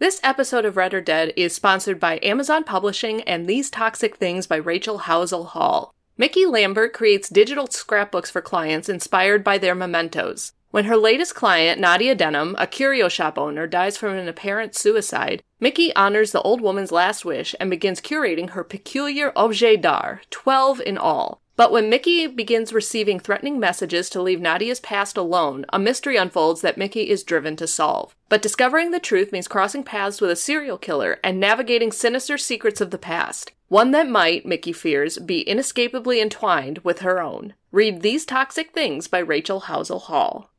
This episode of Read or Dead is sponsored by Amazon Publishing and These Toxic Things by Rachel Howzell Hall. Mickey Lambert creates digital scrapbooks for clients inspired by their mementos. When her latest client, Nadia Denham, a curio shop owner, dies from an apparent suicide, Mickey honors the old woman's last wish and begins curating her peculiar objets d'art, 12 in all. But when Mickey begins receiving threatening messages to leave Nadia's past alone, a mystery unfolds that Mickey is driven to solve. But discovering the truth means crossing paths with a serial killer and navigating sinister secrets of the past. One that might, Mickey fears, be inescapably entwined with her own. Read These Toxic Things by Rachel Howzell Hall.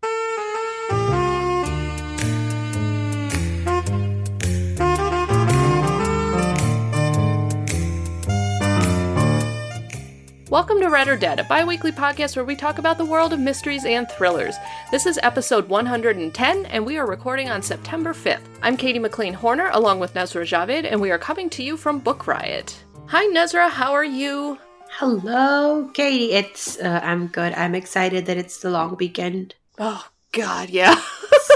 Welcome to Read or Dead, a bi weekly podcast where we talk about the world of mysteries and thrillers. This is episode 110, and we are recording on September 5th. I'm Katie McLain Horner, along with Nezra Javed, and we are coming to you from Book Riot. Hi, Nezra, how are you? Hello, Katie. It's uh, I'm good. I'm excited that it's the long weekend. Oh, God, yeah.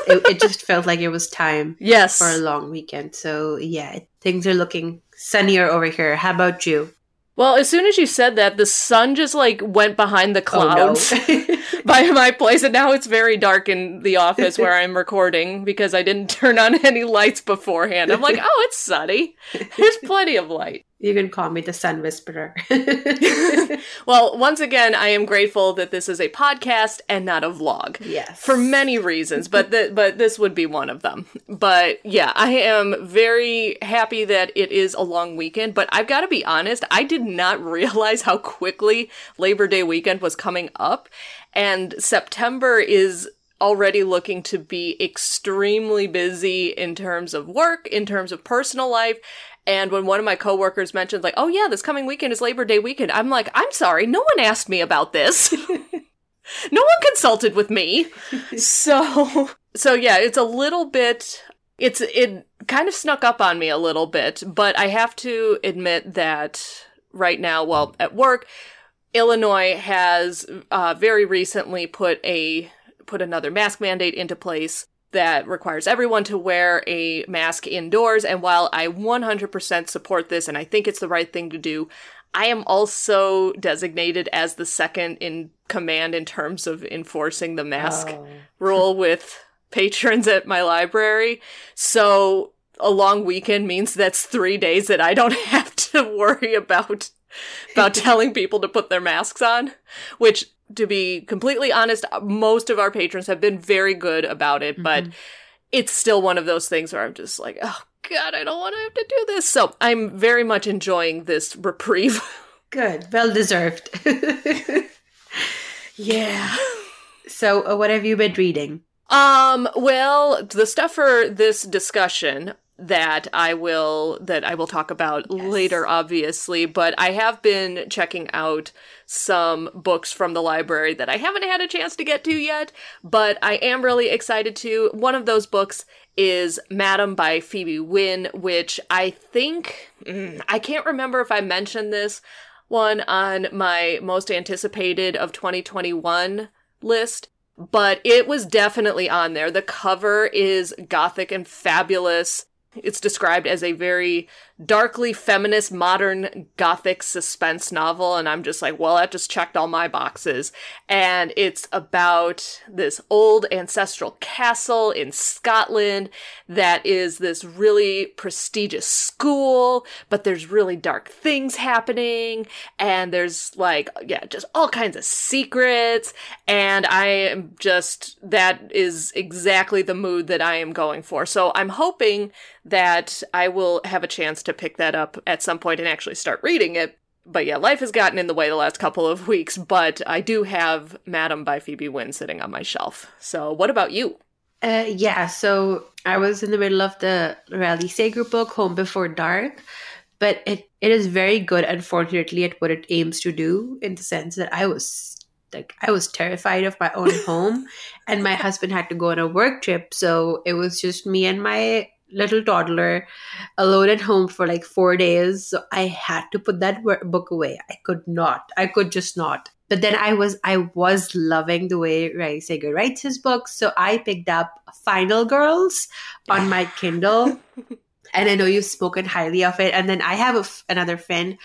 it, it, just felt like it was time yes. for a long weekend. So, yeah, things are looking sunnier over here. How about you? Well, as soon as you said that, the sun just like went behind the clouds oh, no. by my place, and now it's very dark in the office where I'm recording because I didn't turn on any lights beforehand. I'm like, oh, it's sunny. There's plenty of light. You can call me the Sun Whisperer. well, once again, I am grateful that this is a podcast and not a vlog. Yes. For many reasons, but th- but this would be one of them. But yeah, I am very happy that it is a long weekend, but I've got to be honest, I did not realize how quickly Labor Day weekend was coming up, and September is already looking to be extremely busy in terms of work, in terms of personal life, and when one of my coworkers mentioned, like, oh yeah, this coming weekend is Labor Day weekend, I'm like, I'm sorry, no one asked me about this. no one consulted with me. so, so yeah, it's a little bit, it's, it kind of snuck up on me a little bit, but I have to admit that right now, well, at work, Illinois has uh, very recently put a put another mask mandate into place that requires everyone to wear a mask indoors. And while I 100% support this and I think it's the right thing to do, I am also designated as the second in command in terms of enforcing the mask oh. rule with patrons at my library. So a long weekend means that's three days that I don't have to worry about about telling people to put their masks on, which to be completely honest, most of our patrons have been very good about it, mm-hmm. but it's still one of those things where I'm just like, oh God, I don't want to have to do this. So I'm very much enjoying this reprieve. Good. Well deserved. yeah. So, uh, what have you been reading? Um, well, the stuff for this discussion that I will that I will talk about yes. later obviously but I have been checking out some books from the library that I haven't had a chance to get to yet but I am really excited to one of those books is Madam by Phoebe Wynne which I think mm, I can't remember if I mentioned this one on my most anticipated of 2021 list but it was definitely on there. The cover is gothic and fabulous. It's described as a very darkly feminist, modern gothic suspense novel. And I'm just like, well, that just checked all my boxes. And it's about this old ancestral castle in Scotland that is this really prestigious school, but there's really dark things happening. And there's like, yeah, just all kinds of secrets. And I am just, that is exactly the mood that I am going for. So I'm hoping that I will have a chance to pick that up at some point and actually start reading it. But yeah, life has gotten in the way the last couple of weeks, but I do have Madam by Phoebe Wynne sitting on my shelf. So what about you? Uh, yeah, so I was in the middle of the Riley Sager book, Home Before Dark, but it, it is very good, unfortunately, at what it aims to do in the sense that I was like I was terrified of my own home and my husband had to go on a work trip so it was just me and my little toddler alone at home for like four days. So I had to put that book away. I could not. I could just not. but then I was I was loving the way Riley Sager writes his books, so I picked up Final Girls on my Kindle, and I know you've spoken highly of it. And then I have a f- another friend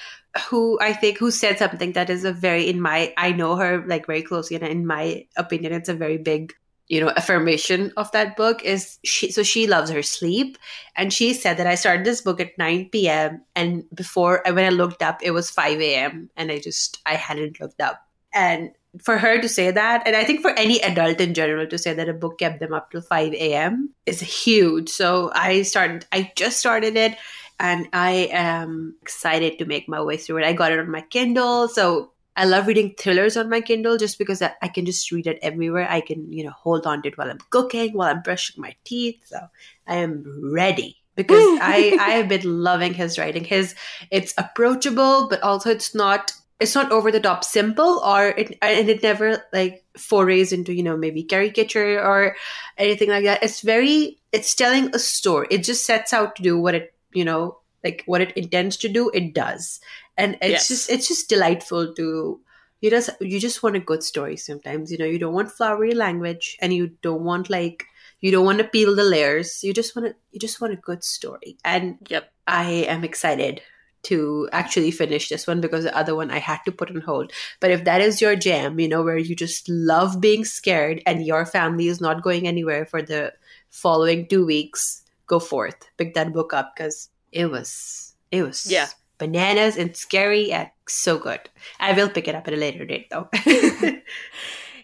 who I think who said something that is a very in my I know her like very closely, and in my opinion, it's a very big you know affirmation of that book is she so she loves her sleep and she said that i started this book at 9 p.m and before when i looked up it was 5 a.m and i just i hadn't looked up and for her to say that, and I think for any adult in general to say that a book kept them up till 5 a.m. is huge. So I started, I just started it and I am excited to make my way through it. I got it on my Kindle. So I love reading thrillers on my Kindle just because I can just read it everywhere. I can, you know, hold on to it while I'm cooking, while I'm brushing my teeth. So I am ready because I I have been loving his writing. His it's approachable, but also it's not it's not over the top simple or it and it never like forays into you know maybe caricature or anything like that it's very it's telling a story it just sets out to do what it you know like what it intends to do it does and it's yes. just it's just delightful to you just you just want a good story sometimes you know you don't want flowery language and you don't want like you don't want to peel the layers you just want to you just want a good story and yep i am excited to actually finish this one because the other one I had to put on hold. But if that is your jam, you know, where you just love being scared and your family is not going anywhere for the following two weeks, go forth. Pick that book up because it was it was yeah bananas and scary and so good. I will pick it up at a later date though.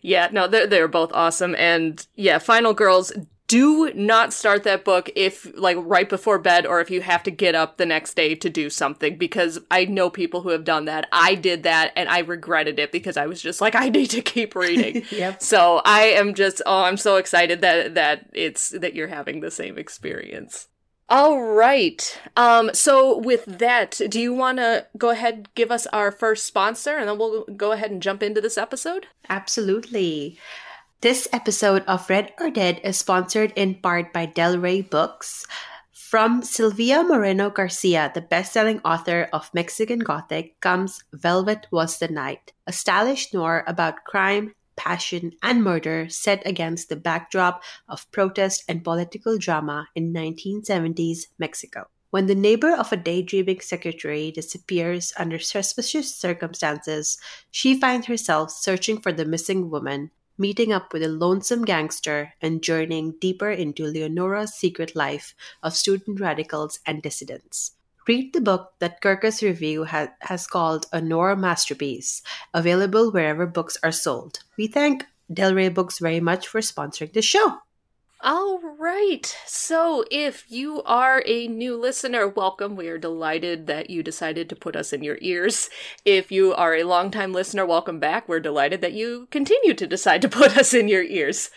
yeah, no, they're they're both awesome. And yeah, Final Girls do not start that book if like right before bed or if you have to get up the next day to do something because I know people who have done that. I did that and I regretted it because I was just like I need to keep reading. yep. So I am just oh I'm so excited that that it's that you're having the same experience. All right. Um so with that, do you want to go ahead give us our first sponsor and then we'll go ahead and jump into this episode? Absolutely. This episode of Read or Dead is sponsored in part by Del Rey Books. From Silvia Moreno Garcia, the best selling author of Mexican Gothic, comes Velvet Was the Night, a stylish noir about crime, passion, and murder set against the backdrop of protest and political drama in 1970s Mexico. When the neighbor of a daydreaming secretary disappears under suspicious circumstances, she finds herself searching for the missing woman meeting up with a lonesome gangster and journeying deeper into Leonora's secret life of student radicals and dissidents. Read the book that Kirkus Review ha- has called a Noir masterpiece, available wherever books are sold. We thank Del Rey Books very much for sponsoring the show. All right. So, if you are a new listener, welcome. We are delighted that you decided to put us in your ears. If you are a longtime listener, welcome back. We're delighted that you continue to decide to put us in your ears.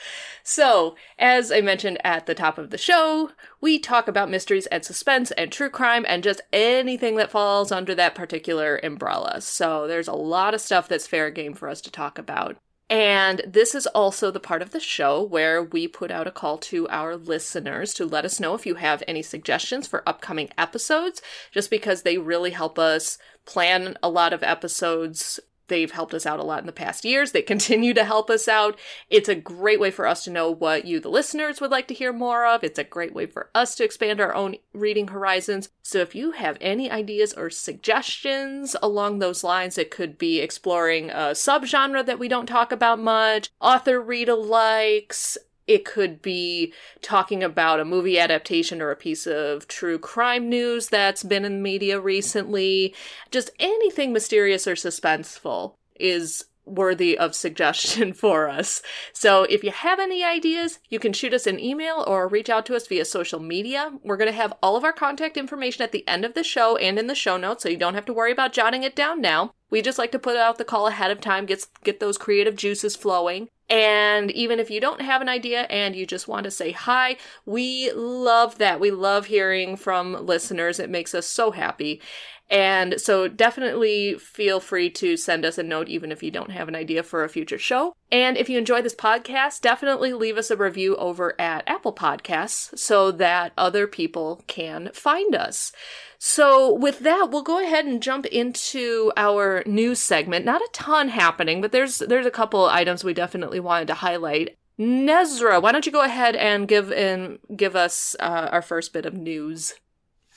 So, as I mentioned at the top of the show, we talk about mysteries and suspense and true crime and just anything that falls under that particular umbrella. So, there's a lot of stuff that's fair game for us to talk about. And this is also the part of the show where we put out a call to our listeners to let us know if you have any suggestions for upcoming episodes, just because they really help us plan a lot of episodes They've helped us out a lot in the past years. They continue to help us out. It's a great way for us to know what you, the listeners, would like to hear more of. It's a great way for us to expand our own reading horizons. So if you have any ideas or suggestions along those lines, it could be exploring a subgenre that we don't talk about much, author read alikes, it could be talking about a movie adaptation or a piece of true crime news that's been in the media recently. Just anything mysterious or suspenseful is worthy of suggestion for us. So if you have any ideas, you can shoot us an email or reach out to us via social media. We're going to have all of our contact information at the end of the show and in the show notes, so you don't have to worry about jotting it down now. We just like to put out the call ahead of time, get get those creative juices flowing. And even if you don't have an idea and you just want to say hi, we love that. We love hearing from listeners. It makes us so happy. And so definitely feel free to send us a note, even if you don't have an idea for a future show. And if you enjoy this podcast, definitely leave us a review over at Apple Podcasts so that other people can find us. So, with that, we'll go ahead and jump into our news segment. Not a ton happening, but there's there's a couple items we definitely wanted to highlight. Nezra, why don't you go ahead and give in give us uh, our first bit of news?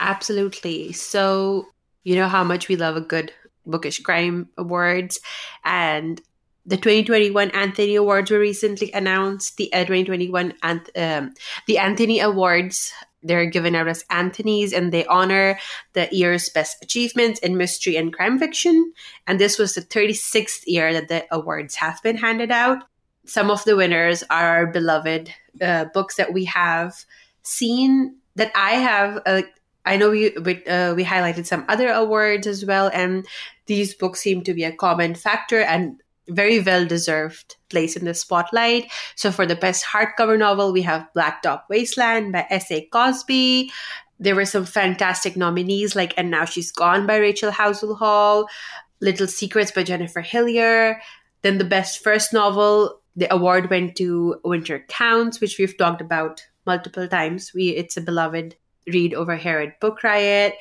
Absolutely. So, you know how much we love a good bookish crime awards, and the 2021 Anthony Awards were recently announced. The uh, 2021 um, the Anthony Awards they're given out as Anthony's and they honor the year's best achievements in mystery and crime fiction. And this was the 36th year that the awards have been handed out. Some of the winners are our beloved uh, books that we have seen that I have. Uh, I know we we, uh, we highlighted some other awards as well, and these books seem to be a common factor. And very well deserved place in the spotlight. So for the best hardcover novel, we have Blacktop Wasteland by S.A. Cosby. There were some fantastic nominees like And Now She's Gone by Rachel Howzell Hall, Little Secrets by Jennifer Hillier. Then the best first novel, the award went to Winter Counts, which we've talked about multiple times. We it's a beloved read over here at Book Riot.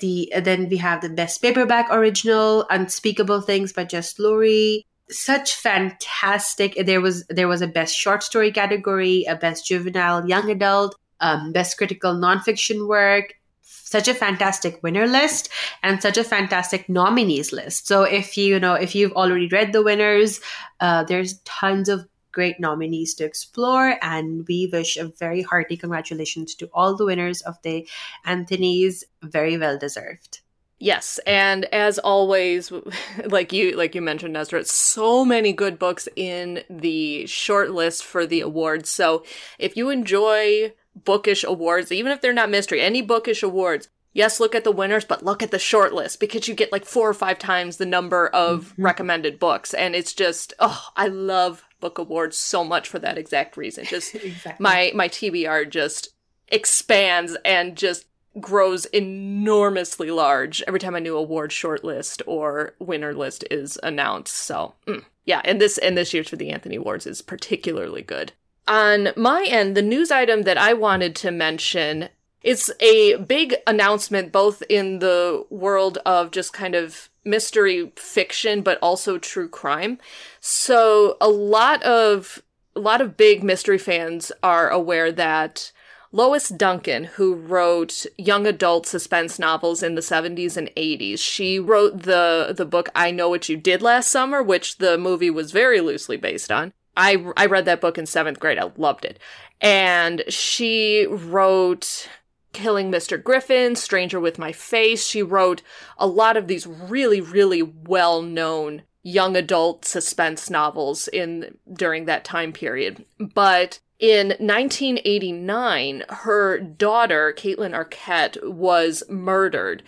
The then we have the best paperback original unspeakable things by jess lourey such fantastic there was there was a best short story category a best juvenile young adult um, best critical nonfiction work. Such a fantastic winner list and such a fantastic nominees list. So if you, you know if you've already read the winners uh, there's tons of great nominees to explore and we wish a very hearty congratulations to all the winners of the anthony's very well deserved Yes, and as always, like you like you mentioned, Nezra, so many good books in the short list for the awards. So if you enjoy bookish awards, even if they're not mystery, any bookish awards, yes, look at the winners, but look at the short list because you get like four or five times the number of mm-hmm. recommended books. And it's just, oh, I love book awards so much for that exact reason. Just exactly. my my TBR just expands and just grows enormously large every time a new award shortlist or winner list is announced. So, mm, yeah, and this and this year's for the Anthony Awards is particularly good. On my end, the news item that I wanted to mention it's a big announcement both in the world of just kind of mystery fiction but also true crime. So, a lot of a lot of big mystery fans are aware that Lois Duncan, who wrote young adult suspense novels in the 70s and 80s, she wrote the the book I Know What You Did Last Summer, which the movie was very loosely based on. I I read that book in 7th grade. I loved it. And she wrote Killing Mr. Griffin, Stranger with My Face. She wrote a lot of these really really well-known young adult suspense novels in during that time period. But in 1989, her daughter, Kaitlyn Arquette, was murdered.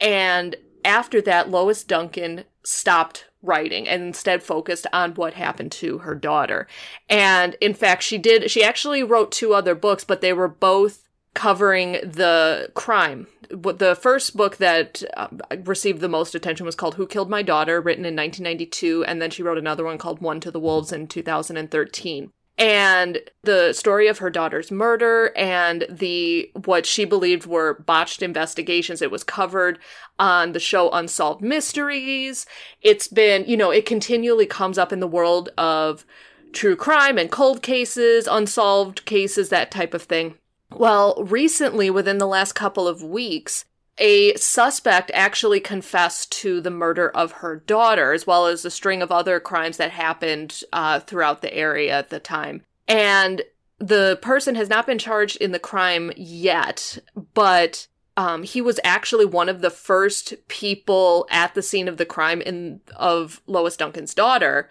And after that, Lois Duncan stopped writing and instead focused on what happened to her daughter. And in fact, she did, she actually wrote two other books, but they were both covering the crime. The first book that uh, received the most attention was called Who Killed My Daughter, written in 1992. And then she wrote another one called One to the Wolves in 2013 and the story of her daughter's murder and the what she believed were botched investigations it was covered on the show unsolved mysteries it's been you know it continually comes up in the world of true crime and cold cases unsolved cases that type of thing well recently within the last couple of weeks a suspect actually confessed to the murder of her daughter, as well as a string of other crimes that happened uh, throughout the area at the time. And the person has not been charged in the crime yet, but um, he was actually one of the first people at the scene of the crime in of Lois Duncan's daughter,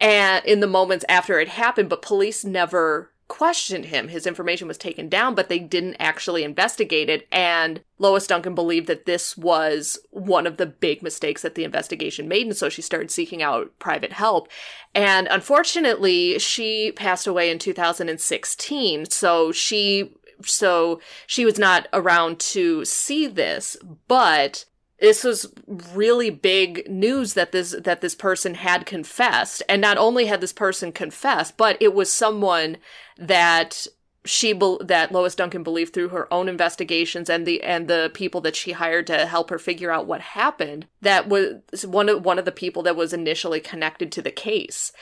and in the moments after it happened. But police never questioned him. His information was taken down, but they didn't actually investigate it. And Lois Duncan believed that this was one of the big mistakes that the investigation made. And so she started seeking out private help. And unfortunately, she passed away in 2016. So she, so she was not around to see this, but this was really big news that this that this person had confessed. And not only had this person confessed but it was someone that she be- that Lois Duncan believed through her own investigations and the and the people that she hired to help her figure out what happened that was one of one of the people that was initially connected to the case.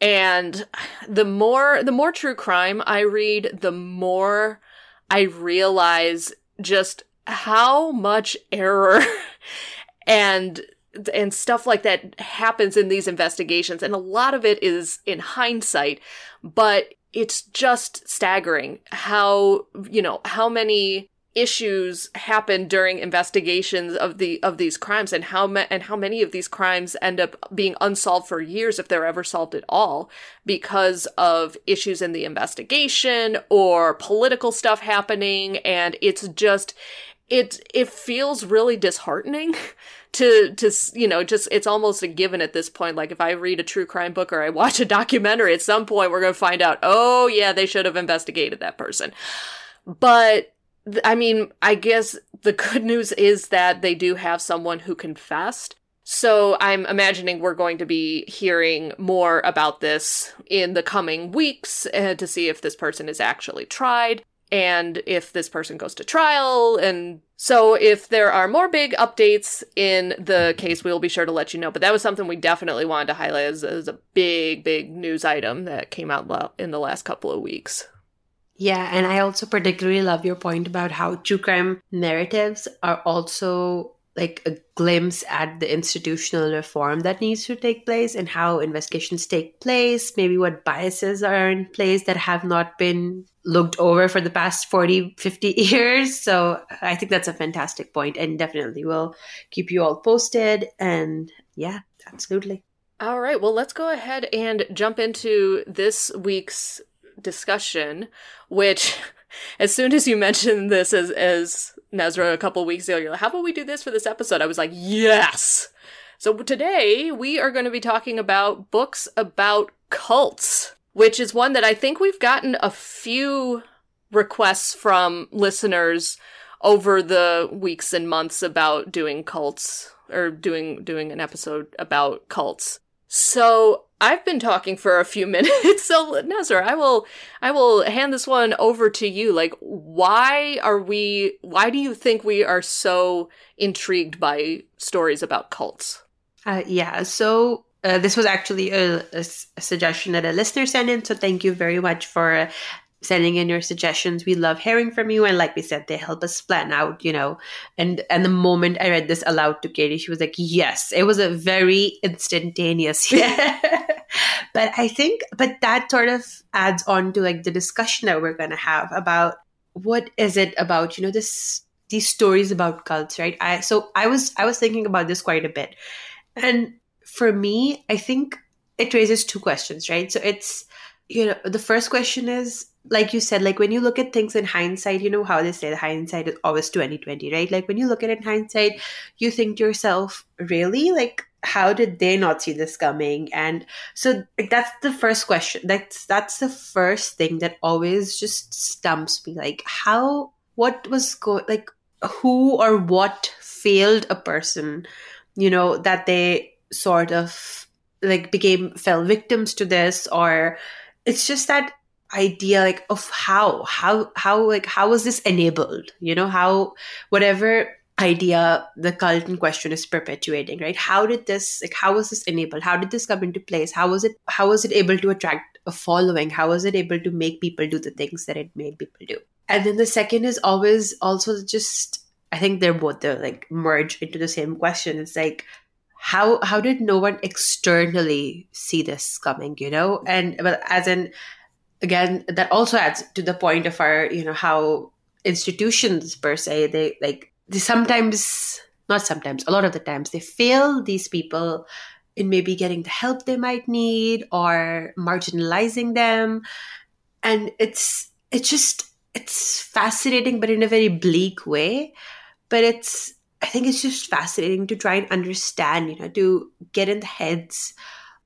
And the more the more true crime I read the more I realize just how much error and and stuff like that happens in these investigations. And a lot of it is in hindsight but it's just staggering how you know how many issues happen during investigations of the of these crimes and how ma- and how many of these crimes end up being unsolved for years if they're ever solved at all because of issues in the investigation or political stuff happening. And it's just it it feels really disheartening to to you know just it's almost a given at this point. Like if i read a true crime book or i watch a documentary at some point we're going to find out oh yeah they should have investigated that person. But i mean i guess the good news is that they do have someone who confessed. So i'm imagining we're going to be hearing more about this in the coming weeks uh, to see if this person is actually tried and if this person goes to trial. And so, if there are more big updates in the case, we'll be sure to let you know. But that was something we definitely wanted to highlight as, as a big, big news item that came out in the last couple of weeks. Yeah, and I also particularly love your point about how true crime narratives are also like a glimpse at the institutional reform that needs to take place and how investigations take place, maybe what biases are in place that have not been looked over for the past 40, 50 years. So I think that's a fantastic point and definitely will keep you all posted. And yeah, absolutely. All right. Well, let's go ahead and jump into this week's discussion, which as soon as you mentioned this as as Nezra a couple weeks ago, you're like, how about we do this for this episode? I was like, yes. So today we are going to be talking about books about cults, which is one that I think we've gotten a few requests from listeners over the weeks and months about doing cults or doing doing an episode about cults. So I've been talking for a few minutes, so Nezra, I will I will hand this one over to you. Like why are we why do you think we are so intrigued by stories about cults? Uh, yeah, so uh, this was actually a, suggestion that a listener sent in, so thank you very much for sending in your suggestions. We love hearing from you, and like we said, they help us plan out, you know. And and the moment I read this aloud to Katie, she was like, "Yes." It was a very instantaneous yeah. but I think, but that sort of adds on to like the discussion that we're going to have about what is it about, you know, this these stories about cults, right? I so I was I was thinking about this quite a bit, and for me, I think it raises two questions, right? So it's you know the first question is like you said, like when you look at things in hindsight, you know how they say the hindsight is always 2020, right? Like when you look at it in hindsight, you think to yourself, really? Like how did they not see this coming? And so that's the first question. That's that's the first thing that always just stumps me. Like how what was going like who or what failed a person, you know, that they sort of like became fell victims to this or it's just that idea like of how how how like how was this enabled? You know how whatever idea the cult in question is perpetuating right? How did this like how was this enabled? How did this come into place? How was it how was it able to attract a following? How was it able to make people do the things that it made people do? And then the second is always also just i think they're both they like merge into the same question. It's like how how did no one externally see this coming you know? And but as in again that also adds to the point of our you know how institutions per se they like they sometimes not sometimes a lot of the times they fail these people in maybe getting the help they might need or marginalizing them. And it's it's just it's fascinating but in a very bleak way. But it's i think it's just fascinating to try and understand you know to get in the heads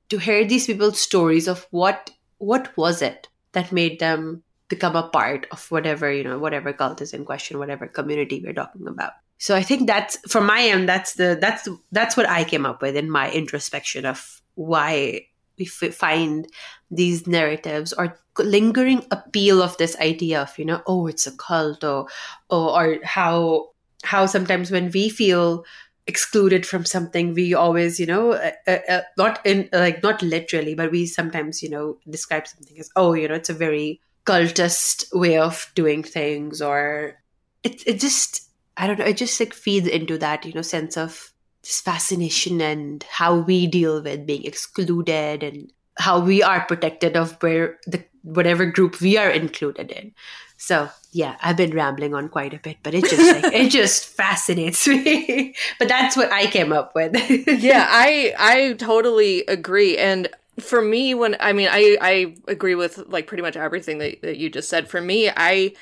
to hear these people's stories of what what was it that made them become a part of whatever you know whatever cult is in question whatever community we're talking about so I think that's from my end. That's the that's that's what I came up with in my introspection of why we f- find these narratives or lingering appeal of this idea of you know oh it's a cult or or, or how how sometimes when we feel excluded from something we always you know uh, uh, uh, not in like not literally but we sometimes you know describe something as oh you know it's a very cultist way of doing things or it, it just I don't know, it just like feeds into that, you know, sense of just fascination and how we deal with being excluded and how we are protected of where the whatever group we are included in. So yeah, I've been rambling on quite a bit, but it just like it just fascinates me. but that's what I came up with. yeah, I I totally agree. And for me when I mean I I agree with like pretty much everything that, that you just said. For me, I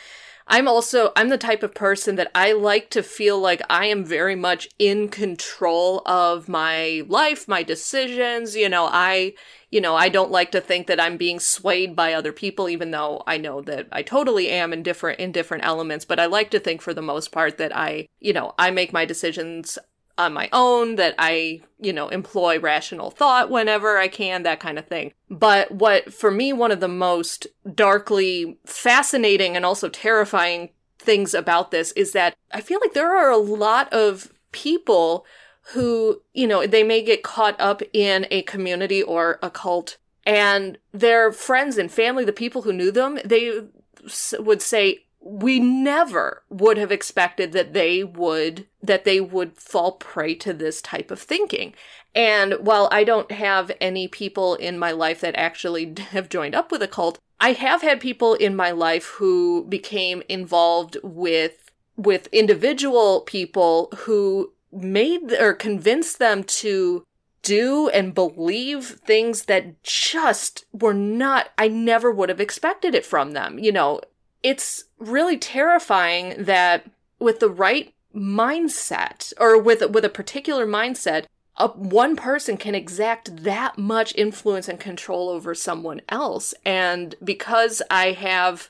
I'm also I'm the type of person that I like to feel like I am very much in control of my life, my decisions, you know, I you know, I don't like to think that I'm being swayed by other people even though I know that I totally am in different in different elements, but I like to think for the most part that I, you know, I make my decisions on my own, that I, you know, employ rational thought whenever I can, that kind of thing. But what, for me, one of the most darkly fascinating and also terrifying things about this is that I feel like there are a lot of people who, you know, they may get caught up in a community or a cult and their friends and family, the people who knew them, they would say, we never would have expected that they would that they would fall prey to this type of thinking and while i don't have any people in my life that actually have joined up with a cult i have had people in my life who became involved with with individual people who made or convinced them to do and believe things that just were not I never would have expected it from them. You know, it's really terrifying that with the right mindset or with with a particular mindset a, one person can exact that much influence and control over someone else. And because i have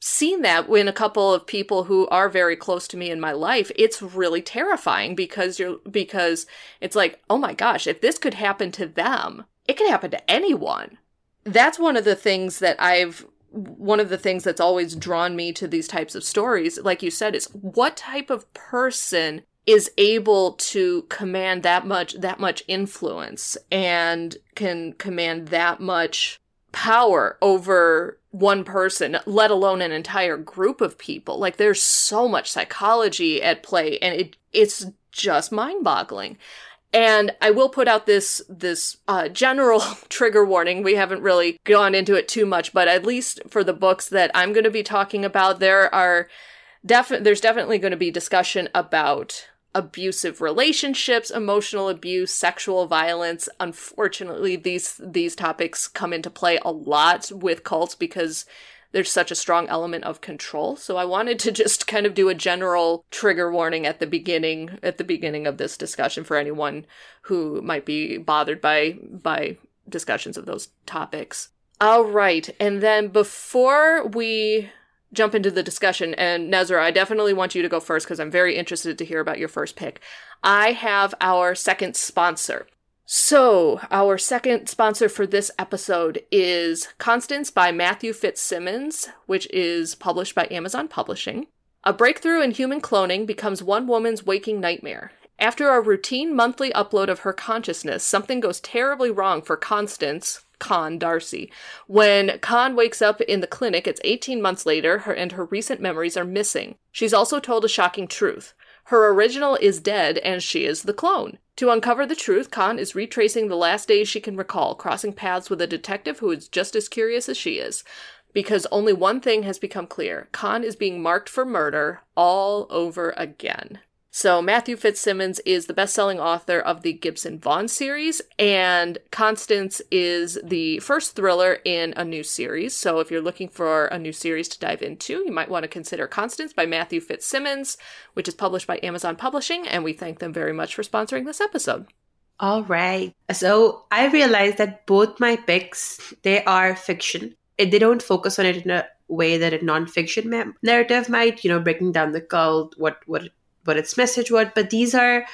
seen that in a couple of people who are very close to me in my life it's really terrifying because you're because it's like oh my gosh if this could happen to them it could happen to anyone. That's one of the things that i've one of the things that's always drawn me to these types of stories, like you said, is what type of person is able to command that much that much influence and can command that much power over one person, let alone an entire group of people. Like there's so much psychology at play and it it's just mind-boggling. And I will put out this this uh, general trigger warning. We haven't really gone into it too much, but at least for the books that I'm going to be talking about, there are definitely there's definitely going to be discussion about abusive relationships, emotional abuse, sexual violence. Unfortunately, these these topics come into play a lot with cults because there's such a strong element of control. So I wanted to just kind of do a general trigger warning at the beginning at the beginning of this discussion for anyone who might be bothered by by discussions of those topics. All right. And then before we jump into the discussion and Nezra, I definitely want you to go first because I'm very interested to hear about your first pick. I have our second sponsor. So, our second sponsor for this episode is Constance by Matthew Fitzsimmons, which is published by Amazon Publishing. A breakthrough in human cloning becomes one woman's waking nightmare. After a routine monthly upload of her consciousness, something goes terribly wrong for Constance, Con Darcy. When Con wakes up in the clinic, it's 18 months later, her, and her recent memories are missing. She's also told a shocking truth. Her original is dead, and she is the clone. To uncover the truth, Con is retracing the last days she can recall, crossing paths with a detective who is just as curious as she is. Because only one thing has become clear Con is being marked for murder all over again. So, Matthew Fitzsimmons is the best selling author of the Gibson Vaughn series, and Constance is the first thriller in a new series. So, if you're looking for a new series to dive into, you might want to consider Constance by Matthew Fitzsimmons, which is published by Amazon Publishing, and we thank them very much for sponsoring this episode. All right. So, I realized that both my picks, they are fiction. They don't focus on it in a way that a nonfiction narrative might, you know, breaking down the cult, what what what its message was. But these are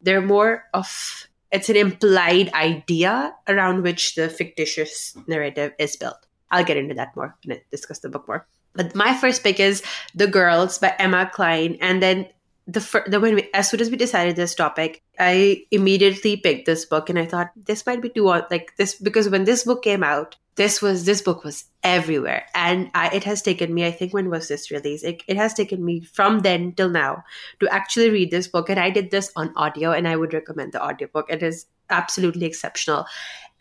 they're more of it's an implied idea around which the fictitious narrative is built. I'll get into that more and discuss the book more. But my first pick is The Girls by Emma Cline. And then the, fir- the when we, as soon as we decided this topic, I immediately picked this book and I thought this might be too like this because when this book came out, this was this book was everywhere. And I, it has taken me i think when was this release? It, it has taken me from then till now to actually read this book. And i did this on audio and i would recommend the audiobook. It is absolutely exceptional.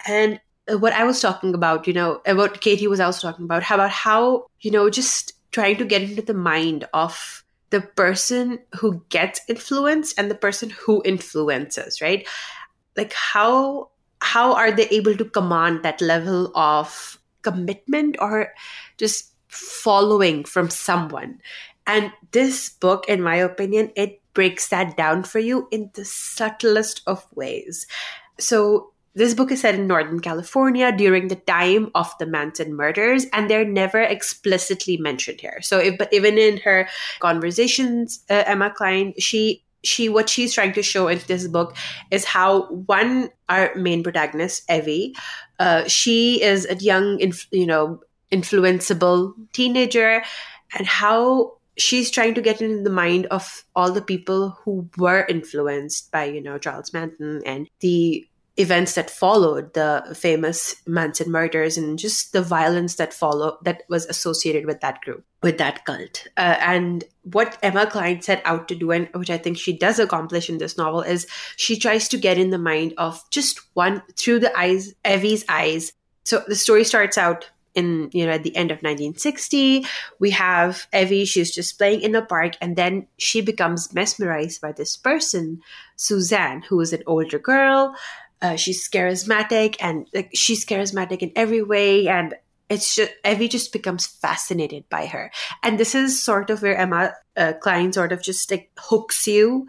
And what i was talking about you know what katie was also talking about about how you know just trying to get into the mind of the person who gets influenced and the person who influences right? Like how how are they able to command that level of commitment or just following from someone? And this book in my opinion it breaks that down for you in the subtlest of ways. So this book is set in Northern California during the time of the Manson murders, and they're never explicitly mentioned here. So, if, but even in her conversations, uh, Emma Cline, she she what she's trying to show in this book is how one our main protagonist evie uh, she is a young inf- you know influenceable teenager and how she's trying to get in the mind of all the people who were influenced by you know charles manson and the events that followed the famous Manson murders and just the violence that followed that was associated with that group, with that cult. Uh, and what Emma Cline set out to do, and which I think she does accomplish in this novel, is she tries to get in the mind of just one through the eyes, Evie's eyes. So the story starts out in you know at the end of 1960 we have evie she's just playing in a park and then she becomes mesmerized by this person suzanne who is an older girl uh, she's charismatic and like she's charismatic in every way and it's just Evie just becomes fascinated by her, and this is sort of where Emma uh, Cline sort of just like hooks you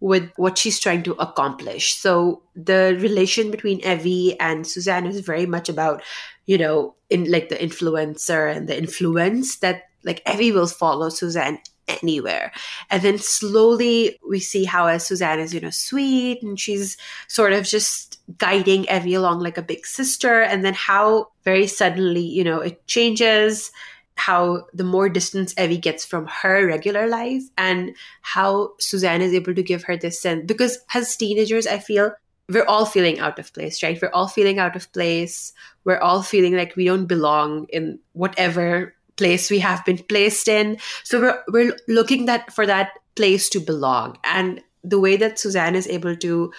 with what she's trying to accomplish. So the relation between Evie and Suzanne is very much about, you know, in like the influencer and the influence that like Evie will follow Suzanne anywhere. And then slowly we see how as Suzanne is, you know, sweet and she's sort of just guiding Evie along like a big sister. And then how very suddenly, you know, it changes how the more distance Evie gets from her regular life and how Suzanne is able to give her this sense because as teenagers, I feel we're all feeling out of place, right? We're all feeling out of place. We're all feeling like we don't belong in whatever place we have been placed in. So we're we're looking that for that place to belong. And the way that Suzanne is able to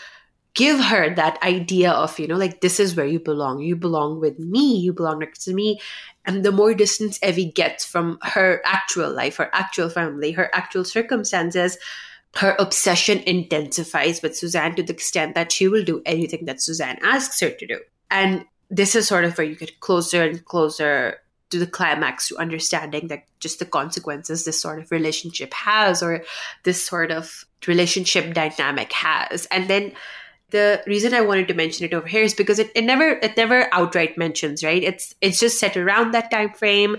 give her that idea of, you know, like this is where you belong. You belong with me, you belong next to me. And the more distance Evie gets from her actual life, her actual family, her actual circumstances, her obsession intensifies with Suzanne to the extent that she will do anything that Suzanne asks her to do. And this is sort of where you get closer and closer to the climax to understanding that just the consequences this sort of relationship has or this sort of relationship dynamic has. And then the reason i wanted to mention it over here is because it, it never it never outright mentions right? It's it's just set around that time frame.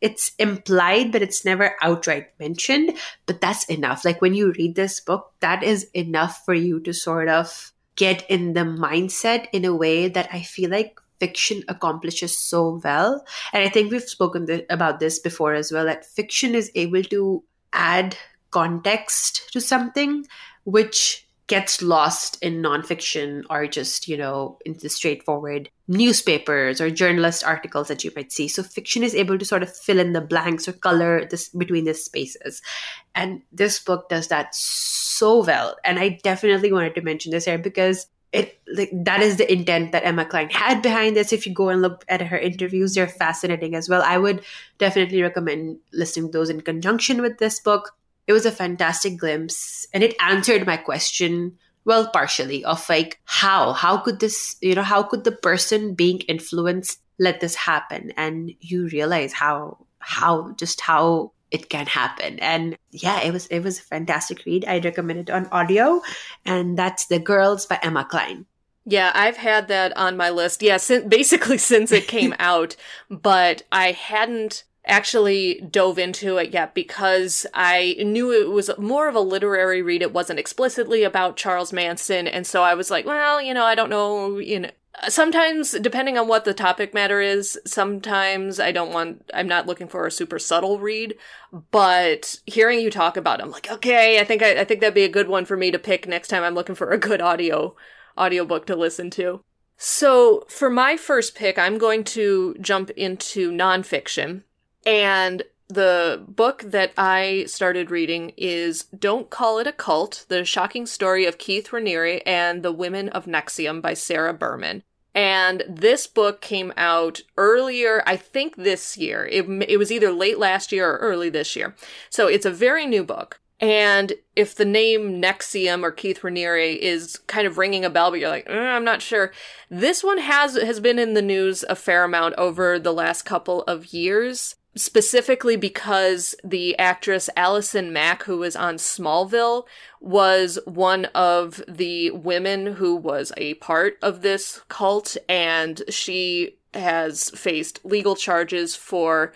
It's implied but it's never outright mentioned but that's enough. Like when you read this book that is enough for you to sort of get in the mindset in a way that i feel like fiction accomplishes so well. And I think we've spoken th- about this before as well that fiction is able to add context to something which gets lost in nonfiction or just, you know, in the straightforward newspapers or journalist articles that you might see. So fiction is able to sort of fill in the blanks or color this between the spaces. And this book does that so well. And I definitely wanted to mention this here because it like that is the intent that Emma Cline had behind this. If you go and look at her interviews, they're fascinating as well. I would definitely recommend listening to those in conjunction with this book. It was a fantastic glimpse, and it answered my question well, partially of like how how could this you know how could the person being influenced let this happen, and you realize how how just how it can happen. And yeah, it was it was a fantastic read. I'd recommend it on audio, and that's The Girls by Emma Cline. Yeah, I've had that on my list. Yeah, since, basically since it came out, but I hadn't actually dove into it yet because I knew it was more of a literary read. It wasn't explicitly about Charles Manson. And so I was like, well, you know, I don't know, you know, sometimes depending on what the topic matter is sometimes i don't want i'm not looking for a super subtle read but hearing you talk about it i'm like okay i think I, I think that'd be a good one for me to pick next time i'm looking for a good audio audiobook to listen to. So for my first pick i'm going to jump into nonfiction and the book that I started reading is Don't Call It a Cult The Shocking Story of Keith Raniere and the Women of NXIVM by Sarah Berman. And this book came out earlier, I think this year. It, it was either late last year or early this year. So it's a very new book. And if the name NXIVM or Keith Raniere is kind of ringing a bell, but you're like, mm, I'm not sure. This one has has been in the news a fair amount over the last couple of years specifically because the actress Allison Mack, who was on Smallville, was one of the women who was a part of this cult, and she has faced legal charges for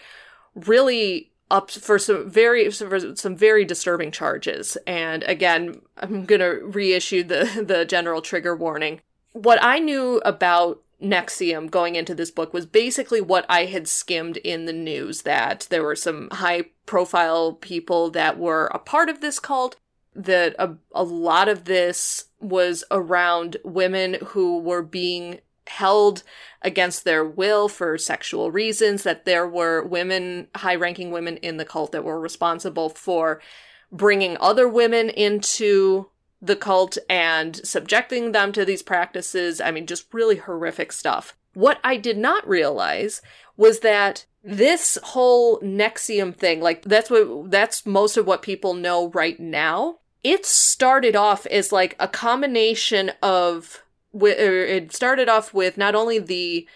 really up for some very for some very disturbing charges. And again, I'm gonna reissue the the general trigger warning. What I knew about NXIVM going into this book was basically what I had skimmed in the news that there were some high profile people that were a part of this cult, that a, a lot of this was around women who were being held against their will for sexual reasons, that there were women, high ranking women in the cult that were responsible for bringing other women into the cult and subjecting them to these practices. I mean, just really horrific stuff. What I did not realize was that this whole NXIVM thing, like that's what that's most of what people know right now. It started off as like a combination of it started off with not only the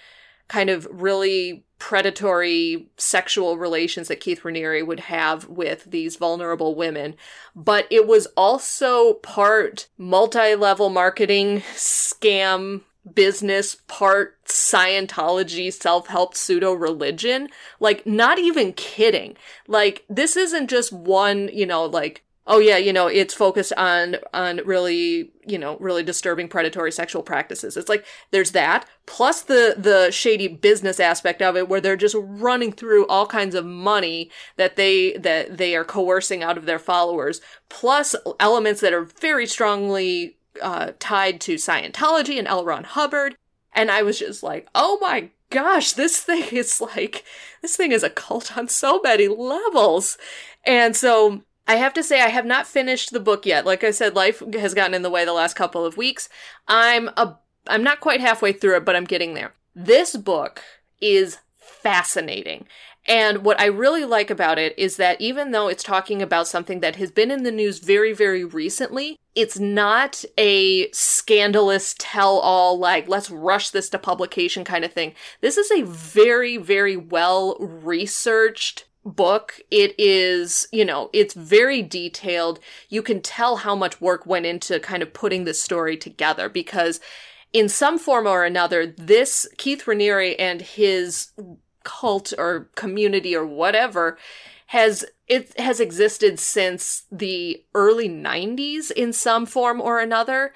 kind of really predatory sexual relations that Keith Raniere would have with these vulnerable women, but it was also part multi-level marketing scam business part Scientology self-help pseudo religion. Like, not even kidding. Like, this isn't just one, you know, like oh yeah, you know, it's focused on on really, you know, really disturbing predatory sexual practices. It's like there's that plus the the shady business aspect of it where they're just running through all kinds of money that they that they are coercing out of their followers, plus elements that are very strongly uh, tied to Scientology and L. Ron Hubbard. And I was just like, oh my gosh, this thing is like, this thing is a cult on so many levels. And so I have to say I have not finished the book yet. Like I said, life has gotten in the way the last couple of weeks. I'm a I'm not quite halfway through it, but I'm getting there. This book is fascinating. And what I really like about it is that even though it's talking about something that has been in the news very, very recently, it's not a scandalous tell all, like, let's rush this to publication kind of thing. This is a very, very well researched book. It is, you know, it's very detailed. You can tell how much work went into kind of putting this story together because in some form or another, this Keith Raniere and his cult or community or whatever has it has existed since the early 90s in some form or another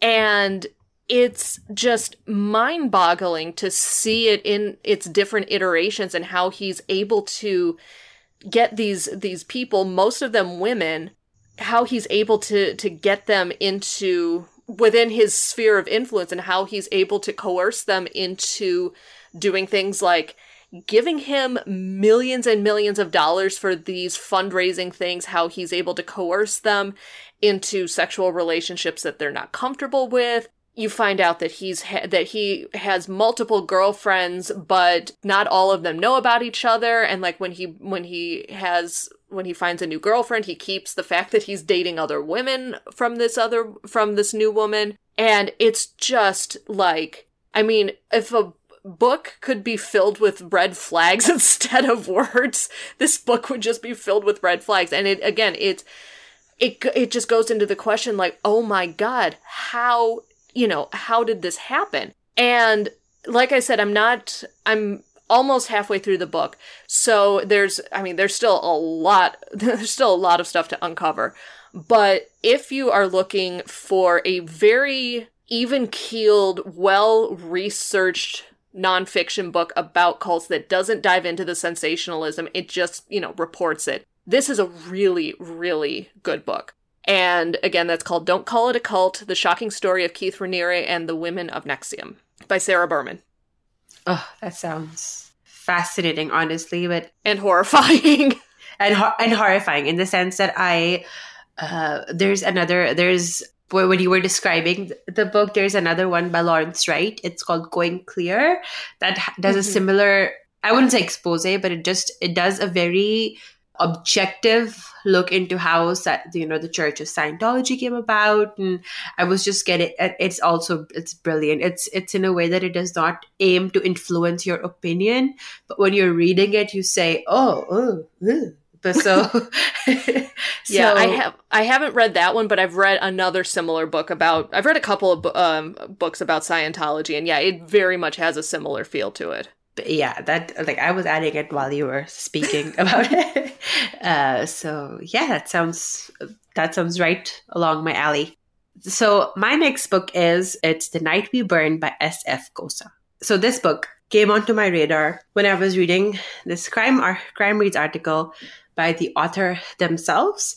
and it's just mind boggling to see it in its different iterations and how he's able to get these these people most of them women how he's able to to get them into within his sphere of influence and how he's able to coerce them into doing things like giving him millions and millions of dollars for these fundraising things how he's able to coerce them into sexual relationships that they're not comfortable with you find out that he's ha- that he has multiple girlfriends but not all of them know about each other. And like when he when he has when he finds a new girlfriend he keeps the fact that he's dating other women from this other from this new woman. And it's just like i mean if a book could be filled with red flags instead of words this book would just be filled with red flags. And it again it's it it just goes into the question like oh my god how you know, how did this happen? And like I said, I'm not, I'm almost halfway through the book. So there's, I mean, there's still a lot, there's still a lot of stuff to uncover. But if you are looking for a very even keeled, well researched nonfiction book about cults that doesn't dive into the sensationalism, it just, you know, reports it. This is a really, really good book. And again, that's called Don't Call It a Cult The Shocking Story of Keith Raniere and the Women of NXIVM by Sarah Berman. Oh, that sounds fascinating, honestly, but and horrifying. and and horrifying in the sense that I uh, there's another there's when you were describing the book, there's another one by Lawrence Wright. It's called Going Clear that does mm-hmm. a similar. I wouldn't say expose, but it just it does a very objective look into how you know the church of scientology came about. And i was just getting it's also it's brilliant. It's it's in a way that it does not aim to influence your opinion but when you're reading it you say oh oh, but so, so yeah i have i haven't read that one but i've read another similar book about i've read a couple of um, books about scientology and yeah it very much has a similar feel to it but yeah, that like I was adding it while you were speaking about it. Uh, so yeah, that sounds that sounds right along my alley. So my next book is it's The Night We Burn by S.F. Kosa. So this book came onto my radar when I was reading this crime ar- crime reads article by the author themselves,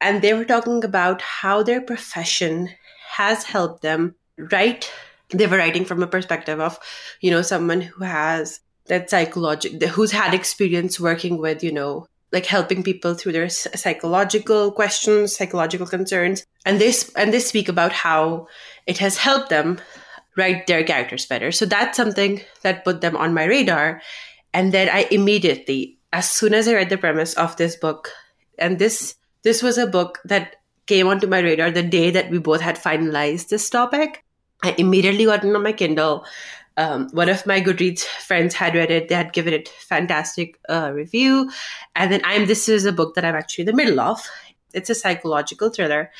and they were talking about how their profession has helped them write they were writing from a perspective of you know someone who has that psychological who's had experience working with you know like helping people through their psychological questions psychological concerns. And this and they speak about how it has helped them write their characters better. So that's something that put them on my radar. And then i immediately as soon as i read the premise of this book and this this was a book that came onto my radar the day that we both had finalized this topic I immediately got it on my Kindle. Um, one of my Goodreads friends had read it. They had given it fantastic uh, review. And then I'm this is a book that I'm actually in the middle of. It's a psychological thriller,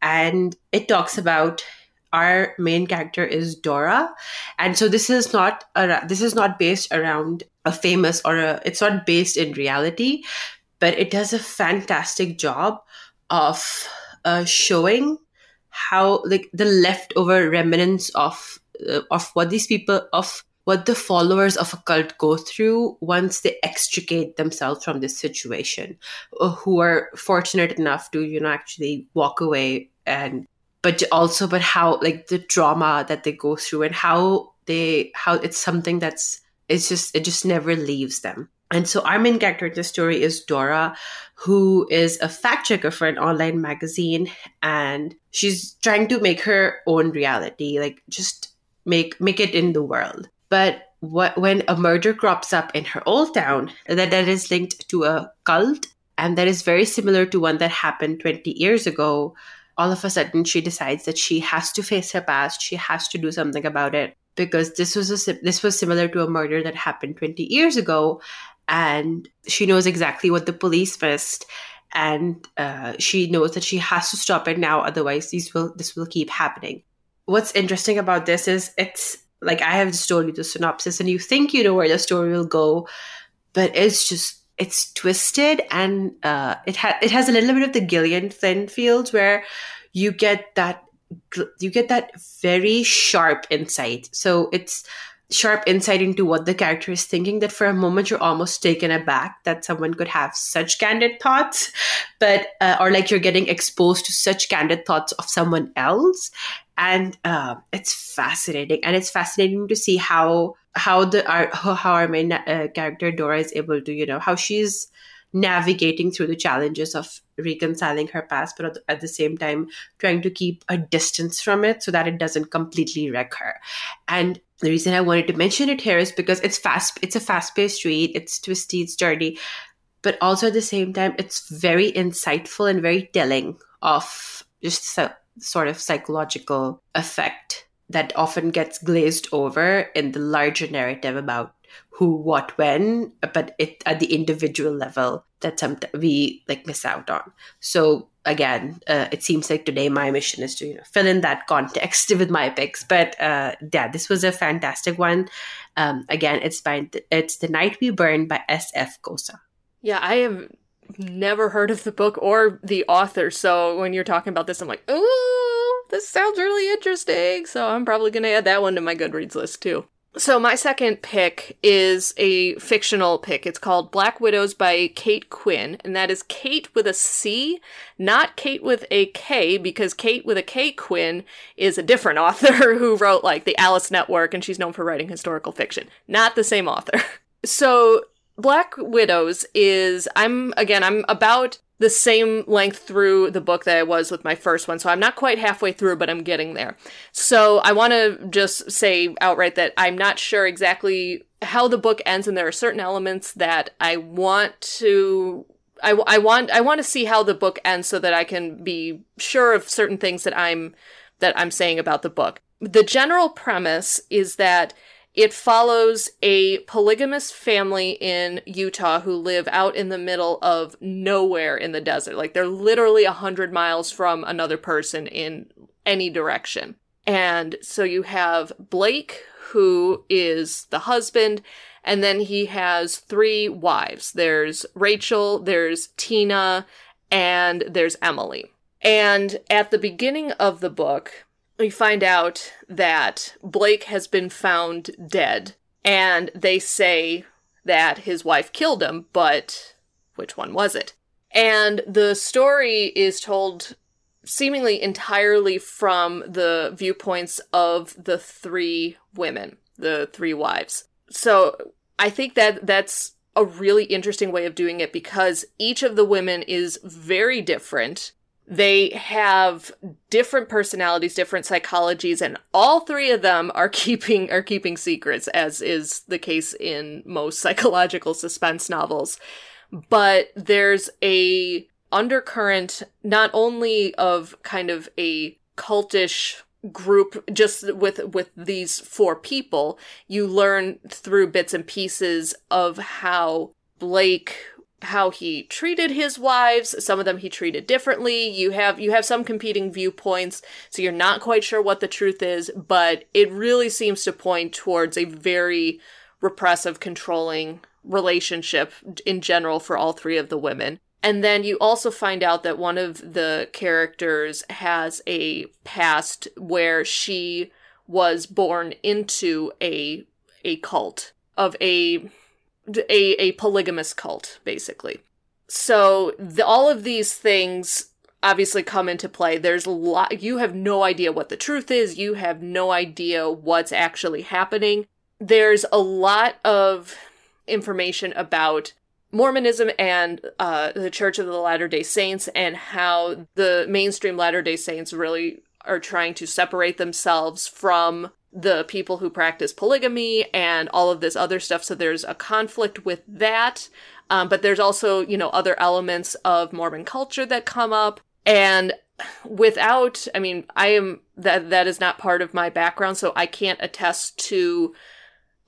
and it talks about our main character is Dora, and so this is not a, this is not based around a famous or a it's not based in reality, but it does a fantastic job of uh, showing how like the leftover remnants of uh, of what these people of what the followers of a cult go through once they extricate themselves from this situation uh, who are fortunate enough to you know actually walk away and but also but how like the trauma that they go through and how they how it's something that's it's just it just never leaves them and so our main character in the story is Dora, who is a fact checker for an online magazine, and she's trying to make her own reality, like just make make it in the world. But what when a murder crops up in her old town that, that is linked to a cult and that is very similar to one that happened 20 years ago, all of a sudden she decides that she has to face her past, she has to do something about it because this was a this was similar to a murder that happened 20 years ago and she knows exactly what the police missed and uh, she knows that she has to stop it now otherwise these will this will keep happening what's interesting about this is it's like i have just told you the synopsis and you think you know where the story will go but it's just it's twisted and uh, it has it has a little bit of the Gillian Flynn field where you get that you get that very sharp insight. So it's sharp insight into what the character is thinking that for a moment you're almost taken aback that someone could have such candid thoughts but uh, or like you're getting exposed to such candid thoughts of someone else and uh, it's fascinating and it's fascinating to see how how the our, how our main uh, character dora is able to you know how she's navigating through the challenges of reconciling her past, but at the same time trying to keep a distance from it so that it doesn't completely wreck her. And the reason I wanted to mention it here is because it's fast. It's a fast-paced read. It's twisty. It's dirty, but also at the same time, it's very insightful and very telling of just a sort of psychological effect that often gets glazed over in the larger narrative about who, what, when, but it at the individual level that we like miss out on. So again, uh, it seems like today my mission is to you know fill in that context with my picks. But uh, yeah, this was a fantastic one. Um, again, it's by it's The Night We Burn by S.F. Kosa. Yeah, I have never heard of the book or the author. So when you're talking about this, I'm like, ooh, this sounds really interesting. So I'm probably going to add that one to my Goodreads list too. So my second pick is a fictional pick. It's called Black Widows by Cate Quinn, and that is Cate with a C, not Kate with a K, because Kate with a K Quinn is a different author who wrote like the Alice Network, and she's known for writing historical fiction. Not the same author. So Black Widows is I'm again I'm about the same length through the book that I was with my first one. So I'm not quite halfway through, but I'm getting there. So I want to just say outright that I'm not sure exactly how the book ends, and there are certain elements that I want to. I, I want I want to see how the book ends so that I can be sure of certain things that I'm that I'm saying about the book. The general premise is that it follows a polygamous family in Utah who live out in the middle of nowhere in the desert. Like they're literally a hundred miles from another person in any direction. And so you have Blake, who is the husband, and then he has three wives. There's Rachel, there's Tina, and there's Emily. And at the beginning of the book, we find out that Blake has been found dead, and they say that his wife killed him, but which one was it? And the story is told seemingly entirely from the viewpoints of the three women, the three wives. So I think that that's a really interesting way of doing it because each of the women is very different they have different personalities, different psychologies, and all three of them are keeping are keeping secrets, as is the case in most psychological suspense novels. But there's a undercurrent not only of kind of a cultish group just with with these four people you learn through bits and pieces of how Blake how he treated his wives. Some of them he treated differently. You have you have some competing viewpoints so you're not quite sure what the truth is but it really seems to point towards a very repressive controlling relationship in general for all three of the women. And then you also find out that one of the characters has a past where she was born into a a cult of a a, a polygamous cult, basically. So the, all of these things obviously come into play. There's a lot, you have no idea what the truth is. You have no idea what's actually happening. There's a lot of information about Mormonism and uh, the Church of the Latter day Saints and how the mainstream Latter day Saints really are trying to separate themselves from the people who practice polygamy and all of this other stuff. So there's a conflict with that. Um, but there's also, you know, other elements of Mormon culture that come up. And without, I mean, I am, that, that is not part of my background. So I can't attest to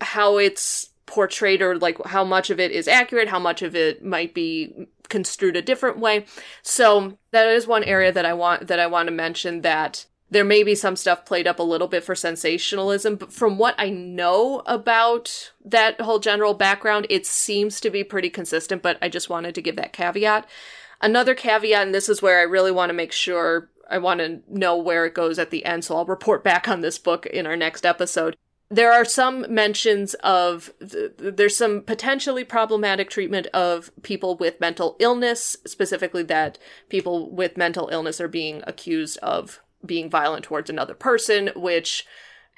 how it's portrayed or like how much of it is accurate, how much of it might be construed a different way. So that is one area that I want, that I want to mention that there may be some stuff played up a little bit for sensationalism, but from what I know about that whole general background, it seems to be pretty consistent, but I just wanted to give that caveat. Another caveat, and this is where I really want to make sure I want to know where it goes at the end, so I'll report back on this book in our next episode. There are some mentions of, there's some potentially problematic treatment of people with mental illness, specifically that people with mental illness are being accused of being violent towards another person, which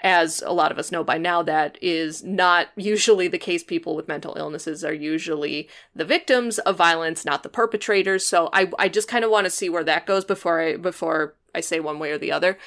as a lot of us know by now, that is not usually the case. People with mental illnesses are usually the victims of violence, not the perpetrators. So I, I just kind of want to see where that goes before I, before I say one way or the other.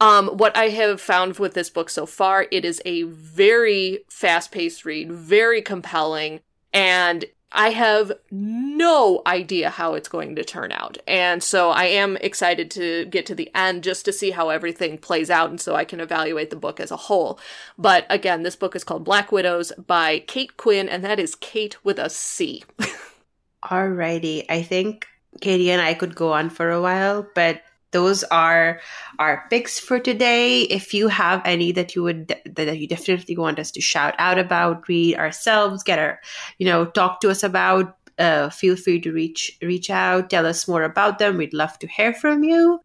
Um, what I have found with this book so far, it is a very fast paced read, very compelling, and I have no idea how it's going to turn out. And so I am excited to get to the end just to see how everything plays out and so I can evaluate the book as a whole. But again, this book is called Black Widows by Cate Quinn, and that is Cate with a C. Alrighty. I think Katie and I could go on for a while, but those are our picks for today. If you have any that you would that you definitely want us to shout out about, read ourselves, get our, you know, talk to us about, uh, feel free to reach reach out, tell us more about them. We'd love to hear from you.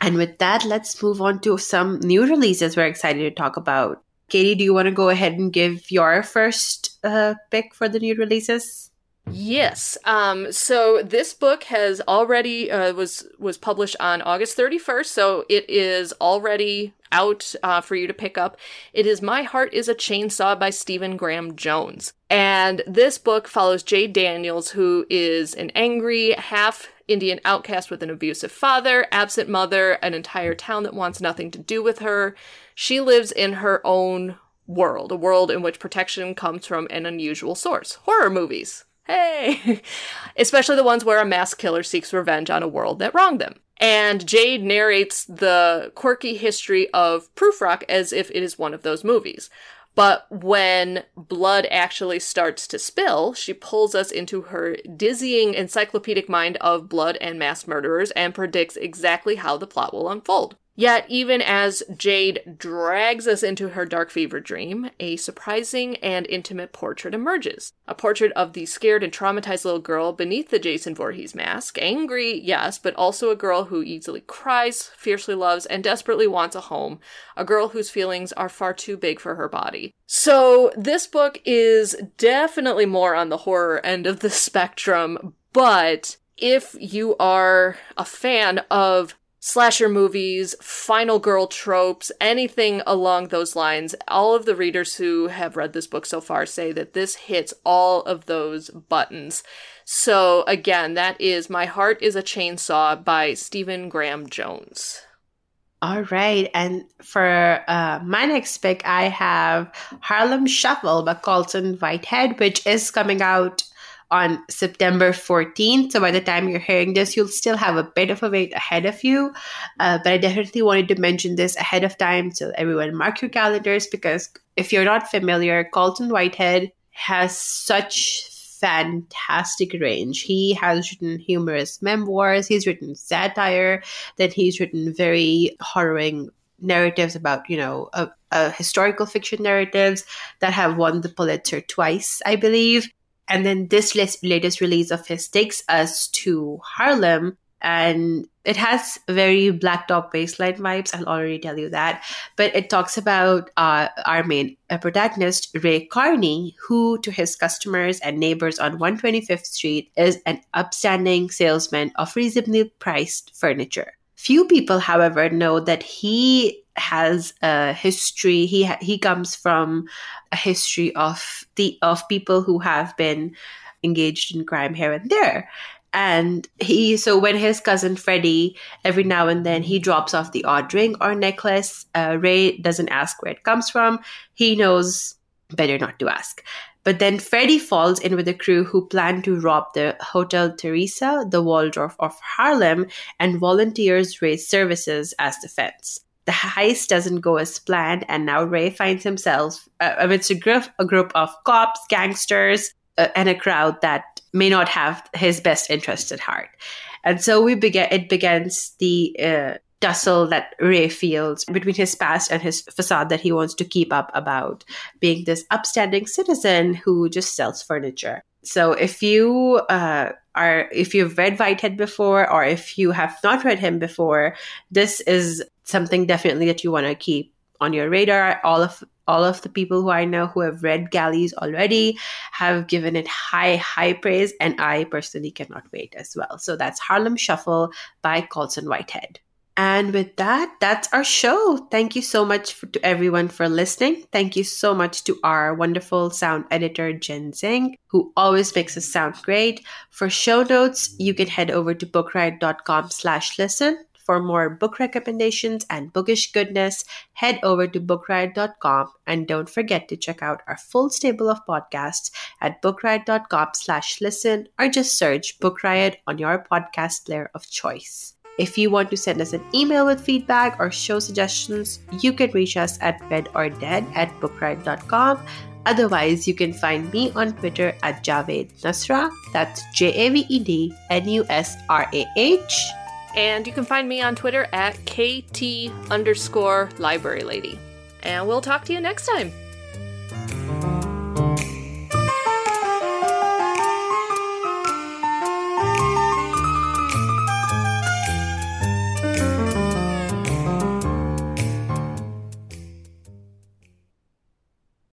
And with that, let's move on to some new releases we're excited to talk about. Katie, do you want to go ahead and give your first uh, pick for the new releases? Yes. Um, so this book has already uh, was was published on August 31st, so it is already out uh, for you to pick up. It is My Heart is a Chainsaw by Stephen Graham Jones. And this book follows Jade Daniels, who is an angry, half Indian outcast with an abusive father, absent mother, an entire town that wants nothing to do with her. She lives in her own world, a world in which protection comes from an unusual source horror movies. Hey! Especially the ones where a mass killer seeks revenge on a world that wronged them. And Jade narrates the quirky history of Prufrock as if it is one of those movies. But when blood actually starts to spill, she pulls us into her dizzying encyclopedic mind of blood and mass murderers and predicts exactly how the plot will unfold. Yet, even as Jade drags us into her dark fever dream, a surprising and intimate portrait emerges. A portrait of the scared and traumatized little girl beneath the Jason Voorhees mask. Angry, yes, but also a girl who easily cries, fiercely loves, and desperately wants a home. A girl whose feelings are far too big for her body. So, this book is definitely more on the horror end of the spectrum, but if you are a fan of slasher movies, final girl tropes, anything along those lines. All of the readers who have read this book so far say that this hits all of those buttons. So, again, that is My Heart is a Chainsaw by Stephen Graham Jones. All right. And for uh, my next pick, I have Harlem Shuffle by Colson Whitehead, which is coming out on September 14th. So by the time you're hearing this, you'll still have a bit of a wait ahead of you. Uh, but I definitely wanted to mention this ahead of time so everyone mark your calendars because if you're not familiar, Colson Whitehead has such fantastic range. He has written humorous memoirs, he's written satire, then he's written very harrowing narratives about, you know, uh, historical fiction narratives that have won the Pulitzer twice, I believe. And then this latest release of his takes us to Harlem. And it has very Blacktop Wasteland vibes. I'll already tell you that. But it talks about uh, our main uh, protagonist, Ray Carney, who to his customers and neighbors on 125th Street is an upstanding salesman of reasonably priced furniture. Few people, however, know that he has a history. He ha- he comes from a history of the of people who have been engaged in crime here and there. And he so when his cousin Freddie every now and then he drops off the odd ring or necklace, uh, Ray doesn't ask where it comes from. He knows better not to ask. But then Freddie falls in with a crew who plan to rob the Hotel Theresa, the Waldorf of Harlem, and volunteers Ray's services as defense the heist doesn't go as planned, and now Ray finds himself uh, amidst a group, a group of cops, gangsters, uh, and a crowd that may not have his best interests at heart. And so we begin. It begins the uh, tussle that Ray feels between his past and his facade that he wants to keep up about being this upstanding citizen who just sells furniture. So if you uh, are, if you've read Whitehead before, or if you have not read him before, this is something definitely that you want to keep on your radar. All of all of the people who I know who have read Galleys already have given it high, high praise, and I personally cannot wait as well. So that's Harlem Shuffle by Colson Whitehead. And with that, that's our show. Thank you so much for, to everyone for listening. Thank you so much to our wonderful sound editor, Jen Zing, who always makes us sound great. For show notes, you can head over to bookriot.com slash listen. For more book recommendations and bookish goodness, head over to bookriot.com and don't forget to check out our full stable of podcasts at bookriot.com slash listen or just search Book Riot on your podcast player of choice. If you want to send us an email with feedback or show suggestions, you can reach us at readordead at bookriot.com. Otherwise, you can find me on Twitter at Javed Nusrah. That's J A V E D N U S R A H. And you can find me on Twitter at KT underscore library lady. And we'll talk to you next time.